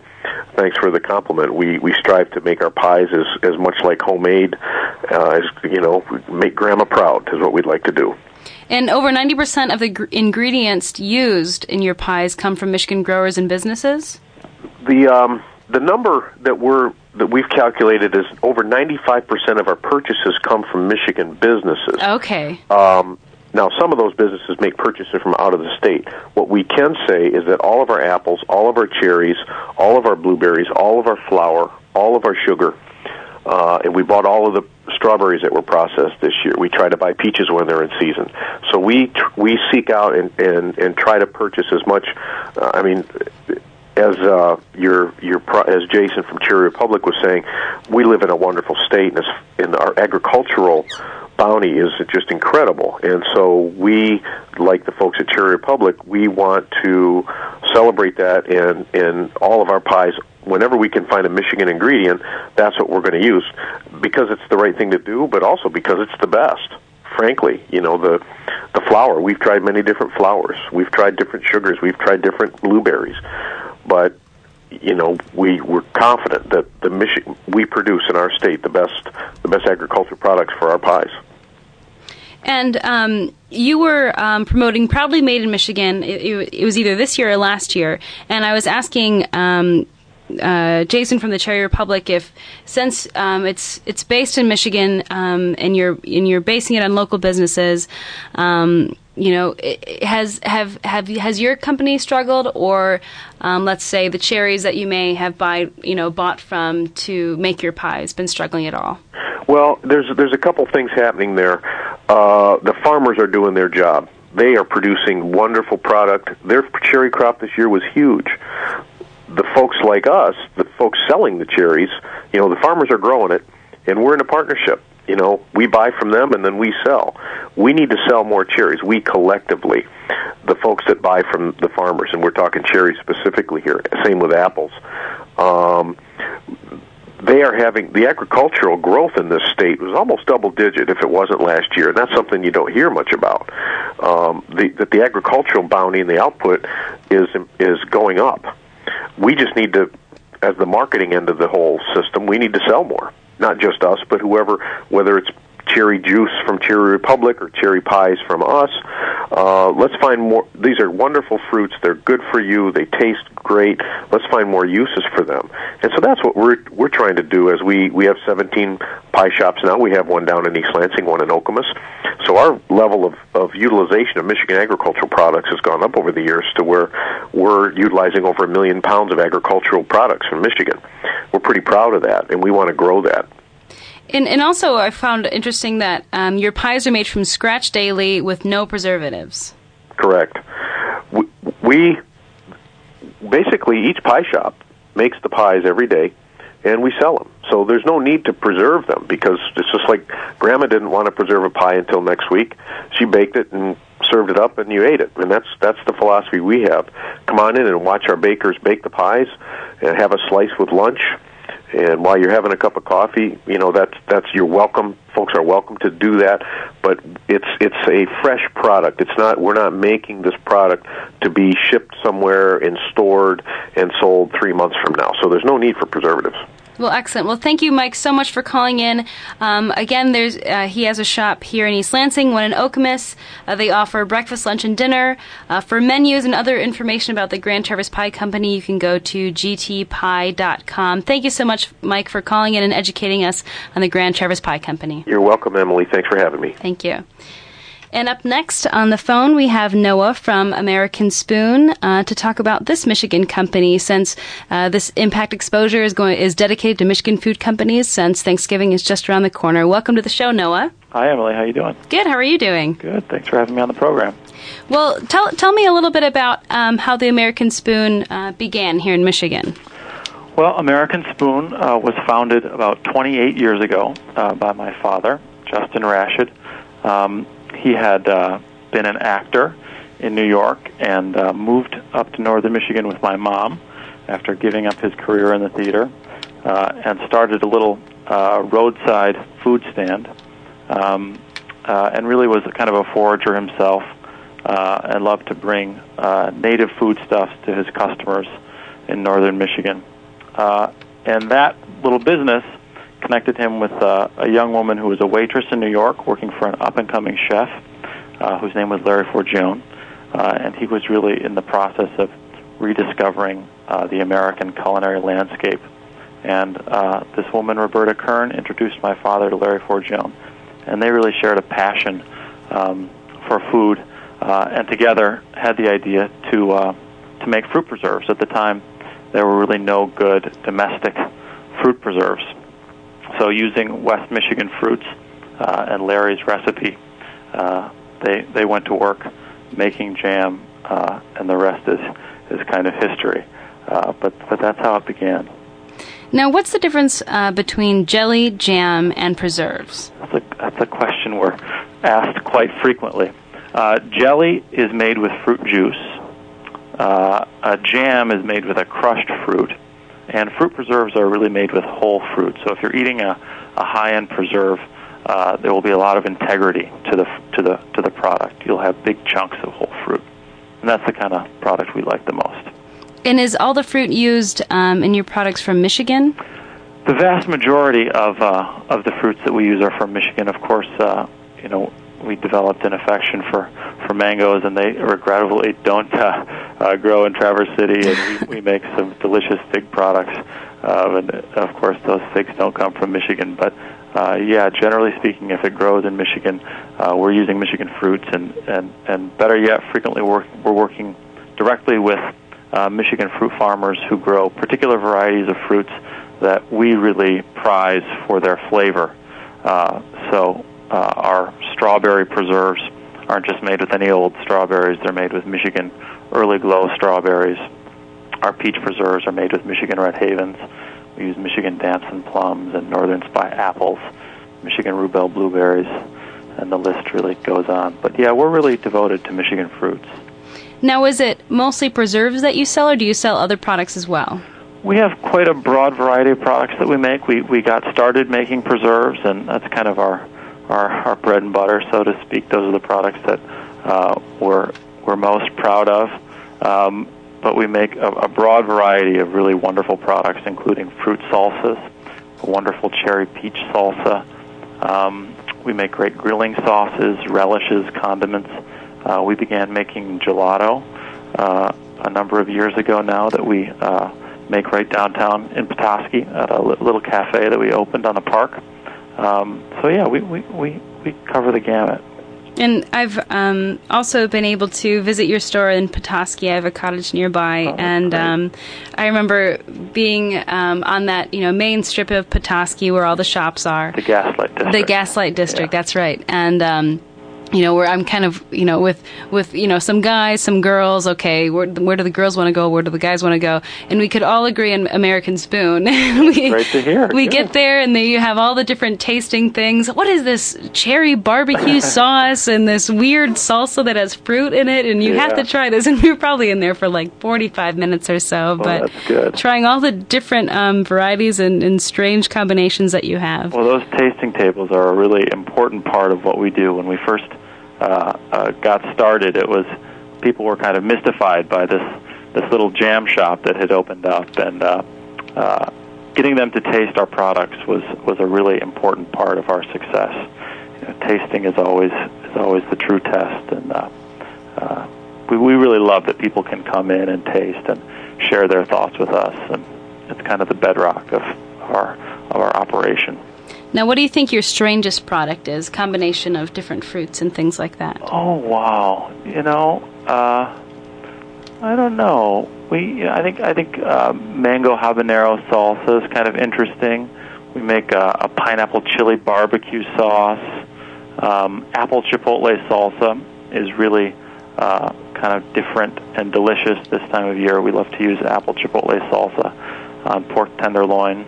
thanks for the compliment. We we strive to make our pies as as much like homemade uh, as you know, make grandma proud is what we'd like to do. And over 90% of the gr- ingredients used in your pies come from Michigan growers and businesses? The um, the number that we're that we've calculated is over 95% of our purchases come from Michigan businesses. Okay. Um, now, some of those businesses make purchases from out of the state. What we can say is that all of our apples, all of our cherries, all of our blueberries, all of our flour, all of our sugar, uh, and we bought all of the strawberries that were processed this year. We try to buy peaches when they're in season. So we tr- we seek out and, and and try to purchase as much. Uh, I mean, as uh, your your as Jason from Cherry Republic was saying, we live in a wonderful state, and, and our agricultural bounty is just incredible. And so we, like the folks at Cherry Republic, we want to celebrate that in in all of our pies. Whenever we can find a Michigan ingredient, that's what we're going to use because it's the right thing to do, but also because it's the best. Frankly, you know the the flour. We've tried many different flours. We've tried different sugars. We've tried different blueberries, but you know we we're confident that the Michigan we produce in our state the best the best agricultural products for our pies. And um, you were um, promoting Proudly Made in Michigan. It, it, it, was either this year or last year. And I was asking um, uh, Jason from the Cherry Republic if, since um, it's it's based in Michigan um, and you're and you're basing it on local businesses, um, you know, has have have has your company struggled, or let's say the cherries that you may have buy you know bought from to make your pies been struggling at all? Well, there's there's a couple things happening there. Uh, the farmers are doing their job. They are producing wonderful product. Their cherry crop this year was huge. The folks like us, the folks selling the cherries, you know, the farmers are growing it, and we're in a partnership. You know, we buy from them and then we sell. We need to sell more cherries. We collectively, the folks that buy from the farmers, and we're talking cherries specifically here. Same with apples. Um, they are having the agricultural growth in this state was almost double digit if it wasn't last year, and that's something you don't hear much about. Um, the, that the agricultural bounty and the output is is going up. We just need to, as the marketing end of the whole system, we need to sell more. Not just us, but whoever, whether it's cherry juice from Cherry Republic or cherry pies from us. Uh, let's find more. These are wonderful fruits. They're good for you. They taste great. Let's find more uses for them. And so that's what we're we're trying to do. As we we have 17 pie shops now. We have one down in East Lansing, one in Okemos. So our level of, of utilization of Michigan agricultural products has gone up over the years to where we're utilizing over a million pounds of agricultural products from Michigan. We're pretty proud of that, and we want to grow that. And, and also, I found interesting that um, your pies are made from scratch daily with no preservatives. Correct. We, we basically each pie shop makes the pies every day, and we sell them. So there's no need to preserve them because it's just like Grandma didn't want to preserve a pie until next week. She baked it and served it up, and you ate it. And that's that's the philosophy we have. Come on in and watch our bakers bake the pies, and have a slice with lunch and while you're having a cup of coffee, you know that's that's you're welcome. Folks are welcome to do that, but it's it's a fresh product. It's not we're not making this product to be shipped somewhere and stored and sold three months from now. So there's no need for preservatives. Well, excellent. Well, thank you, Mike, so much for calling in. Um, again, there's uh, he has a shop here in East Lansing, one in Okemos. Uh, they offer breakfast, lunch, and dinner. Uh, for menus and other information about the Grand Traverse Pie Company, you can go to gtpie.com. Thank you so much, Mike, for calling in and educating us on the Grand Traverse Pie Company. You're welcome, Emily. Thanks for having me. Thank you. And up next on the phone, we have Noah from American Spoon uh, to talk about this Michigan company. Since uh, this impact exposure is going is dedicated to Michigan food companies, since Thanksgiving is just around the corner. Welcome to the show, Noah. Hi, Emily. How you doing? Good. How are you doing? Good. Thanks for having me on the program. Well, tell tell me a little bit about um, how the American Spoon uh, began here in Michigan. Well, American Spoon uh, was founded about 28 years ago uh, by my father, Justin Rashid. Um, he had uh, been an actor in New York and uh, moved up to northern Michigan with my mom after giving up his career in the theater uh, and started a little uh, roadside food stand um, uh, and really was kind of a forager himself uh, and loved to bring uh, native foodstuffs to his customers in northern Michigan. Uh, and that little business connected him with uh, a young woman who was a waitress in New York working for an up and coming chef uh, whose name was Larry Forgione. Uh, and he was really in the process of rediscovering uh, the American culinary landscape. And uh, this woman, Roberta Kern, introduced my father to Larry Forgione. And they really shared a passion um, for food uh, and together had the idea to, uh, to make fruit preserves. At the time, there were really no good domestic fruit preserves. So, using West Michigan fruits uh, and Larry's recipe, uh, they they went to work making jam, uh, and the rest is is kind of history. Uh, but but that's how it began. Now, what's the difference uh, between jelly, jam, and preserves? That's a, that's a question we're asked quite frequently. Uh, jelly is made with fruit juice. Uh, a jam is made with a crushed fruit, and fruit preserves are really made with whole fruit. So if you're eating a, a high-end preserve, uh, there will be a lot of integrity to the to the to the product. You'll have big chunks of whole fruit, and that's the kind of product we like the most. And is all the fruit used um, in your products from Michigan? The vast majority of uh, of the fruits that we use are from Michigan. Of course, uh, you know we developed an affection for for mangoes, and they regrettably don't uh, uh, grow in Traverse City. And we, we make some delicious fig products, uh, and of course, those figs don't come from Michigan. But uh, yeah, generally speaking, if it grows in Michigan, uh, we're using Michigan fruits, and and and better yet, frequently we're we're working directly with uh, Michigan fruit farmers who grow particular varieties of fruits that we really prize for their flavor. Uh, so uh, our strawberry preserves aren't just made with any old strawberries, they're made with Michigan early glow strawberries. Our peach preserves are made with Michigan Red Havens. We use Michigan damson plums and Northern Spy apples, Michigan Rubel blueberries, and the list really goes on. But yeah, we're really devoted to Michigan fruits. Now, is it mostly preserves that you sell, or do you sell other products as well? We have quite a broad variety of products that we make. We we got started making preserves, and that's kind of our our, our bread and butter, so to speak. Those are the products that uh, we're we're most proud of. Um, but we make a, a broad variety of really wonderful products, including fruit salsas, a wonderful cherry peach salsa. Um, we make great grilling sauces, relishes, condiments. Uh, we began making gelato uh, a number of years ago now that we uh, make right downtown in Petoskey at a little cafe that we opened on the park. Um, so yeah, we, we, we, we cover the gamut. And I've um, also been able to visit your store in Petoskey. I have a cottage nearby, Oh, and um, I remember being um, on that you know main strip of Petoskey where all the shops are. The Gaslight District. The Gaslight District. That's right. And um, you know where I'm kind of you know with with you know some guys, some girls. Okay, where, where do the girls want to go? Where do the guys want to go? And we could all agree on American Spoon. we, Great to hear. we Good. get there and they, you have all the different tasting things. What is this cherry barbecue sauce and this weird salsa that has fruit in it? And you have to try this. And we were probably in there for like 45 minutes or so. but trying all the different um, varieties and, and strange combinations that you have. Well, those tasting tables are a really important part of what we do. When we first got started, it was people were kind of mystified by this this little jam shop that had opened up, and uh, uh, getting them to taste our products was was a really important part of our success. You know, tasting is always is always the true test, and uh, uh, we we really love that people can come in and taste and share their thoughts with us, and it's kind of the bedrock of our of our operation. Now, what do you think your strangest product is? Combination of different fruits and things like that. Oh wow! You know, uh, I don't know. We, I think, I think uh, mango habanero salsa is kind of interesting. We make a, a pineapple chili barbecue sauce. Um, apple chipotle salsa is really uh, kind of different and delicious this time of year. We love to use apple chipotle salsa on pork tenderloin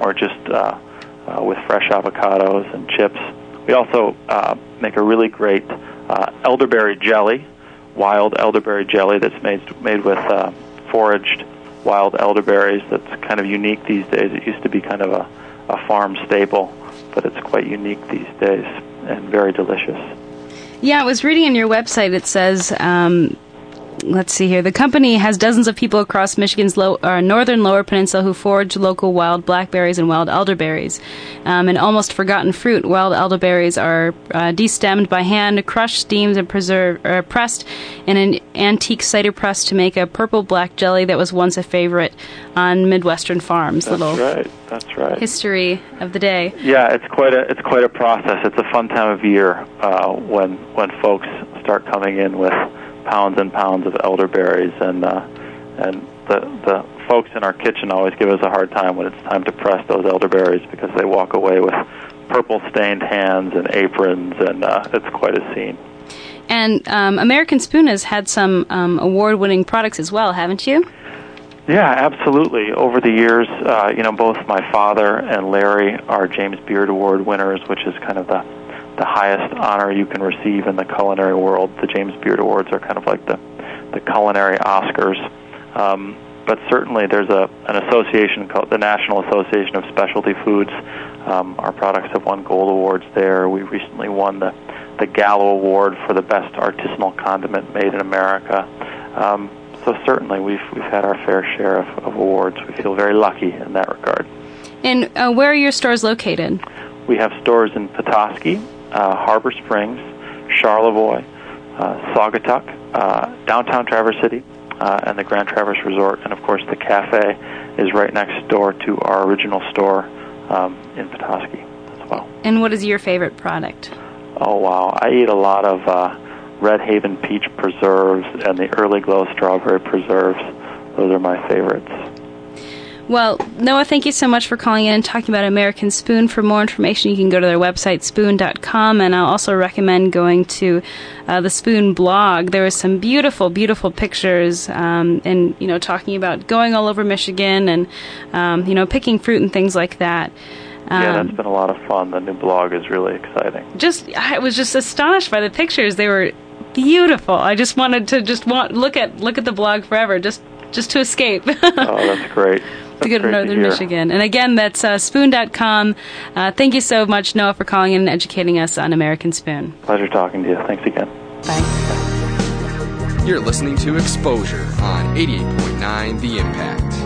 or just uh, uh, with fresh avocados and chips. We also uh, make a really great uh, elderberry jelly, wild elderberry jelly that's made made with uh, foraged wild elderberries. That's kind of unique these days. It used to be kind of a, a farm staple, but it's quite unique these days and very delicious. Yeah, I was reading on your website. It says um, let's see here. The company has dozens of people across Michigan's low, uh, northern lower peninsula who forage local wild blackberries and wild elderberries. Um, an almost forgotten fruit, wild elderberries are uh, destemmed by hand, crushed, steamed, and preserved, uh, pressed in an antique cider press to make a purple black jelly that was once a favorite on Midwestern farms. That's Little right. That's right. history of the day. Yeah, it's quite a it's quite a process. It's a fun time of year uh, when when folks start coming in with pounds and pounds of elderberries, and uh, and the the folks in our kitchen always give us a hard time when it's time to press those elderberries because they walk away with purple stained hands and aprons, and uh, it's quite a scene. And um, American Spoon has had some um, award-winning products as well, haven't you? Yeah, absolutely. Over the years, uh, you know, both my father and Larry are James Beard Award winners, which is kind of the the highest honor you can receive in the culinary world. The James Beard Awards are kind of like the the culinary Oscars. Um, but certainly, there's a an association called the National Association of Specialty Foods. Um, our products have won gold awards there. We recently won the the Gallo Award for the best artisanal condiment made in America. Um, so certainly, we've we've had our fair share of, of awards. We feel very lucky in that regard. And uh, where are your stores located? We have stores in Petoskey, uh, Harbor Springs, Charlevoix, uh, Saugatuck, uh, downtown Traverse City, uh, and the Grand Traverse Resort. And of course, the cafe is right next door to our original store um, in Petoskey as well. And what is your favorite product? Oh wow, I eat a lot of uh, Red Haven peach preserves and the Early Glow strawberry preserves. Those are my favorites. Well, Noah, thank you so much for calling in and talking about American Spoon. For more information, you can go to their website, spoon.com, and I'll also recommend going to uh, the Spoon blog. There are some beautiful, beautiful pictures um, and, you know, talking about going all over Michigan and, um, you know, picking fruit and things like that. Um, yeah, that's been a lot of fun. The new blog is really exciting. Just, I was just astonished by the pictures. They were beautiful. I just wanted to just want look at look at the blog forever, just just to escape. oh, that's great. To go to Northern to Michigan. And again, that's uh, spoon.com. Uh, thank you so much, Noah, for calling in and educating us on American Spoon. Pleasure talking to you. Thanks again. Bye. You're listening to Exposure on 88.9 The Impact.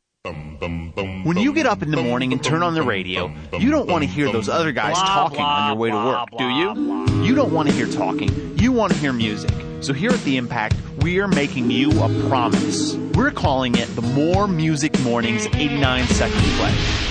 When you get up in the morning and turn on the radio, you don't want to hear those other guys talking on your way to work, do you? You don't want to hear talking. You want to hear music. So here at The Impact, we are making you a promise. We're calling it the More Music Mornings 89 Second Play.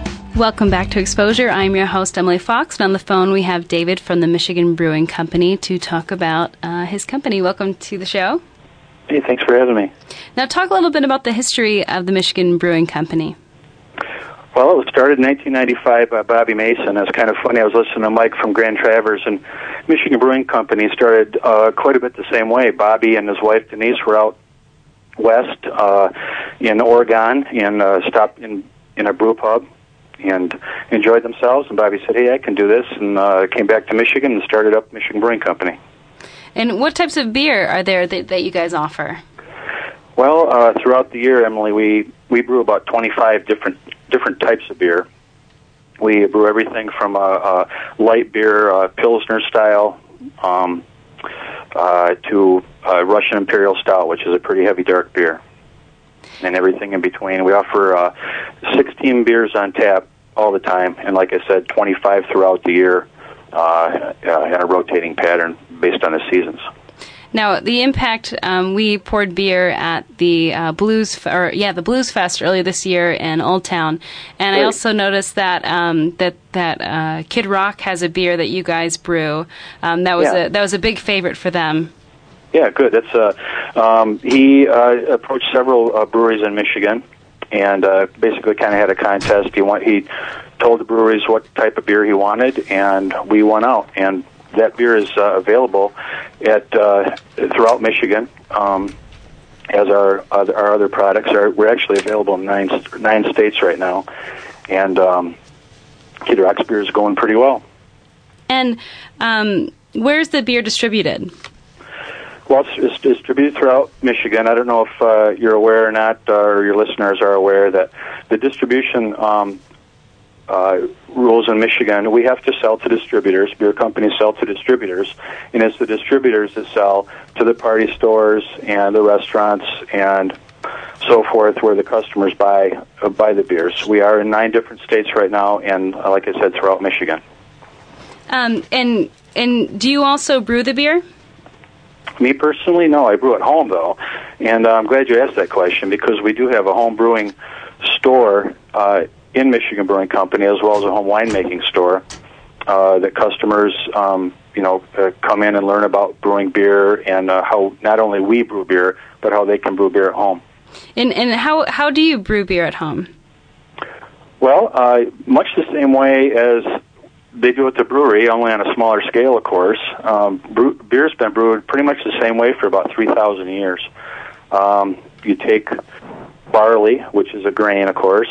Welcome back to Exposure. I'm your host, Emily Fox, and on the phone we have David from the Michigan Brewing Company to talk about uh, his company. Welcome to the show. Hey, thanks for having me. Now, talk a little bit about the history of the Michigan Brewing Company. Well, it was started in 1995 by Bobby Mason. It's kind of funny. I was listening to Mike from Grand Traverse, and Michigan Brewing Company started uh, quite a bit the same way. Bobby and his wife Denise were out west uh, in Oregon and uh, stopped in in a brew pub and enjoyed themselves. And Bobby said, "Hey, I can do this," and uh, came back to Michigan and started up Michigan Brewing Company. And what types of beer are there that, that you guys offer? Well, uh, throughout the year, Emily, we we brew about 25 different different types of beer. We brew everything from a, uh, a light beer, uh, pilsner style, um, uh, to uh, Russian Imperial Stout, which is a pretty heavy dark beer, and everything in between. We offer uh, 16 beers on tap all the time, and like I said, 25 throughout the year uh, uh, in a rotating pattern based on the seasons. Now, the impact um, we poured beer at the uh, Blues, F- or yeah, the Blues Fest earlier this year in Old Town, and I also noticed that um, that that uh, Kid Rock has a beer that you guys brew. Um, that was Yeah. a that was a big favorite for them. Yeah, good. That's uh, um, he uh, approached several uh, breweries in Michigan, and uh, basically kind of had a contest. He want he told the breweries what type of beer he wanted, and we went out. And that beer is uh, available at uh, throughout Michigan. Um, as our our other products are, we're actually available in nine nine states right now, and um, Kid Rock's beer is going pretty well. And um, where's the beer distributed? Well, it's, distributed throughout Michigan. I don't know if uh, you're aware or not, or your listeners are aware that the distribution um, uh, rules in Michigan, we have to sell to distributors. Beer companies sell to distributors, and it's the distributors that sell to the party stores and the restaurants and so forth, where the customers buy uh, buy the beers. We are in nine different states right now, and uh, like I said, throughout Michigan. Um, and and do you also brew the beer? Me personally, no. I brew at home though, and uh, I'm glad you asked that question because we do have a home brewing store uh, in Michigan Brewing Company as well as a home winemaking store uh, that customers, um, you know, uh, come in and learn about brewing beer and uh, how not only we brew beer but how they can brew beer at home. And and how how do you brew beer at home? Well, uh, much the same way as they do at the brewery, only on a smaller scale, of course. Um, brew, beer's been brewed pretty much the same way for about 3,000 years. Um, you take barley, which is a grain, of course.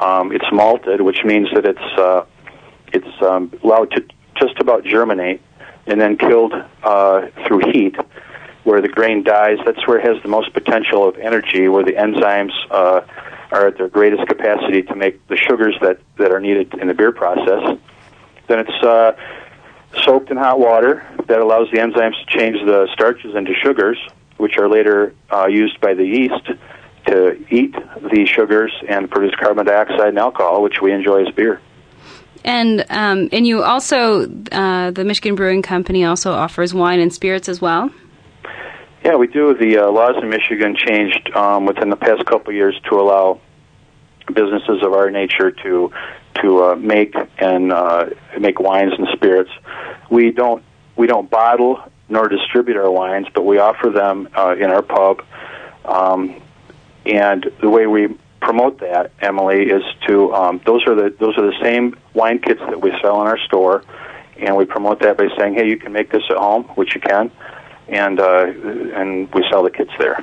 Um, it's malted, which means that it's uh, it's um, allowed to just about germinate and then killed uh, through heat, where the grain dies. That's where it has the most potential of energy, where the enzymes uh, are at their greatest capacity to make the sugars that, that are needed in the beer process. Then it's uh, soaked in hot water that allows the enzymes to change the starches into sugars, which are later uh, used by the yeast to eat the sugars and produce carbon dioxide and alcohol, which we enjoy as beer. And um, and you also uh, the Michigan Brewing Company also offers wine and spirits as well. Yeah, we do. The uh, laws in Michigan changed um, within the past couple of years to allow businesses of our nature to to uh, make and uh, make wines and spirits. We don't we don't bottle nor distribute our wines, but we offer them uh, in our pub. Um, and the way we promote that, Emily, is to um, those are the those are the same wine kits that we sell in our store, and we promote that by saying, "Hey, you can make this at home," which you can, and uh, and we sell the kits there.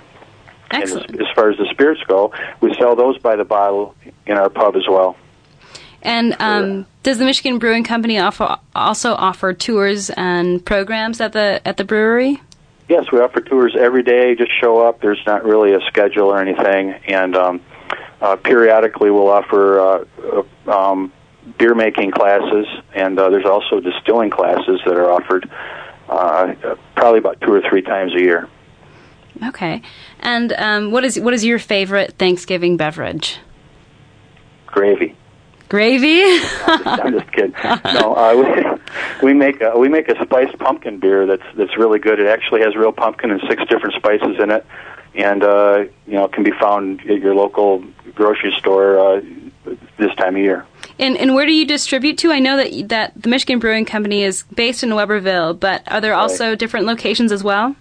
Excellent. And as, as far as the spirits go, we sell those by the bottle in our pub as well. And um, does the Michigan Brewing Company offer, also offer tours and programs at the at the brewery? Yes, we offer tours every day. Just show up. There's not really a schedule or anything, and um, uh, periodically we'll offer uh, uh, um, beer making classes, and uh, there's also distilling classes that are offered uh, probably about two or three times a year. Okay. And um, what is what is your favorite Thanksgiving beverage? Gravy. Gravy. I'm just kidding. No, uh, we make a, we make a spiced pumpkin beer that's that's really good. It actually has real pumpkin and six different spices in it, and uh, you know can be found at your local grocery store uh, this time of year. And, and where do you distribute to? I know that that the Michigan Brewing Company is based in Webberville, but are there also right. different locations as well?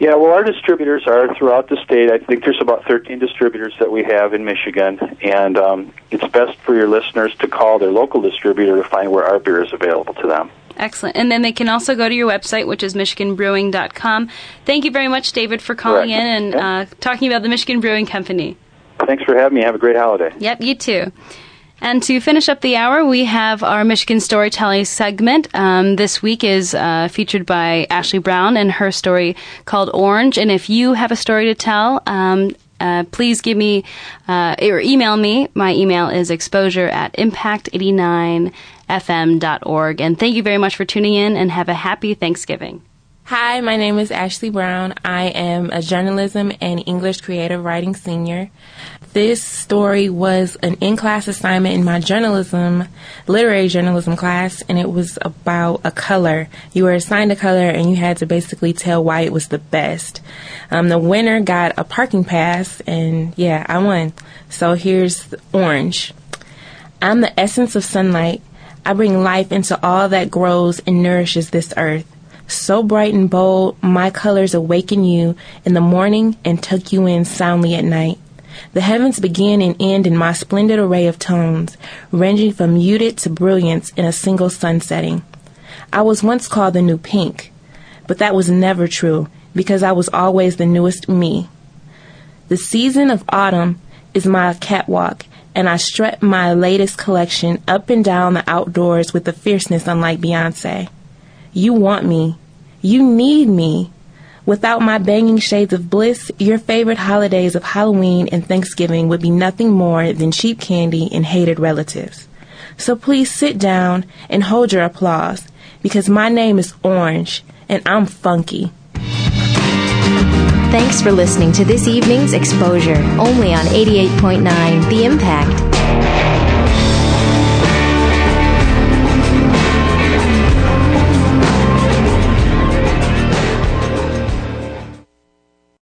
Yeah, well, our distributors are throughout the state. I think there's about 13 distributors that we have in Michigan, and um, it's best for your listeners to call their local distributor to find where our beer is available to them. Excellent. And then they can also go to your website, which is michiganbrewing.com. Thank you very much, David, for calling Correct. in and uh, talking about the Michigan Brewing Company. Thanks for having me. Have a great holiday. Yep, you too. And to finish up the hour, we have our Michigan Storytelling segment. Um, this week is uh, featured by Ashley Brown and her story called Orange. And if you have a story to tell, um, uh, please give me uh, or email me. My email is exposure at impact89fm.org. And thank you very much for tuning in and have a happy Thanksgiving. Hi, my name is Ashley Brown. I am a journalism and English creative writing senior. This story was an in class assignment in my journalism, literary journalism class, and it was about a color. You were assigned a color and you had to basically tell why it was the best. Um, the winner got a parking pass, and yeah, I won. So here's orange. I'm the essence of sunlight. I bring life into all that grows and nourishes this earth. So bright and bold, my colors awaken you in the morning and tuck you in soundly at night. The heavens begin and end in my splendid array of tones, ranging from muted to brilliance in a single sun setting. I was once called the new pink, but that was never true because I was always the newest me. The season of autumn is my catwalk, and I strut my latest collection up and down the outdoors with a fierceness unlike Beyonce. You want me. You need me. Without my banging shades of bliss, your favorite holidays of Halloween and Thanksgiving would be nothing more than cheap candy and hated relatives. So please sit down and hold your applause, because my name is Orange, and I'm funky. Thanks for listening to this evening's exposure, only on 88.9 The Impact.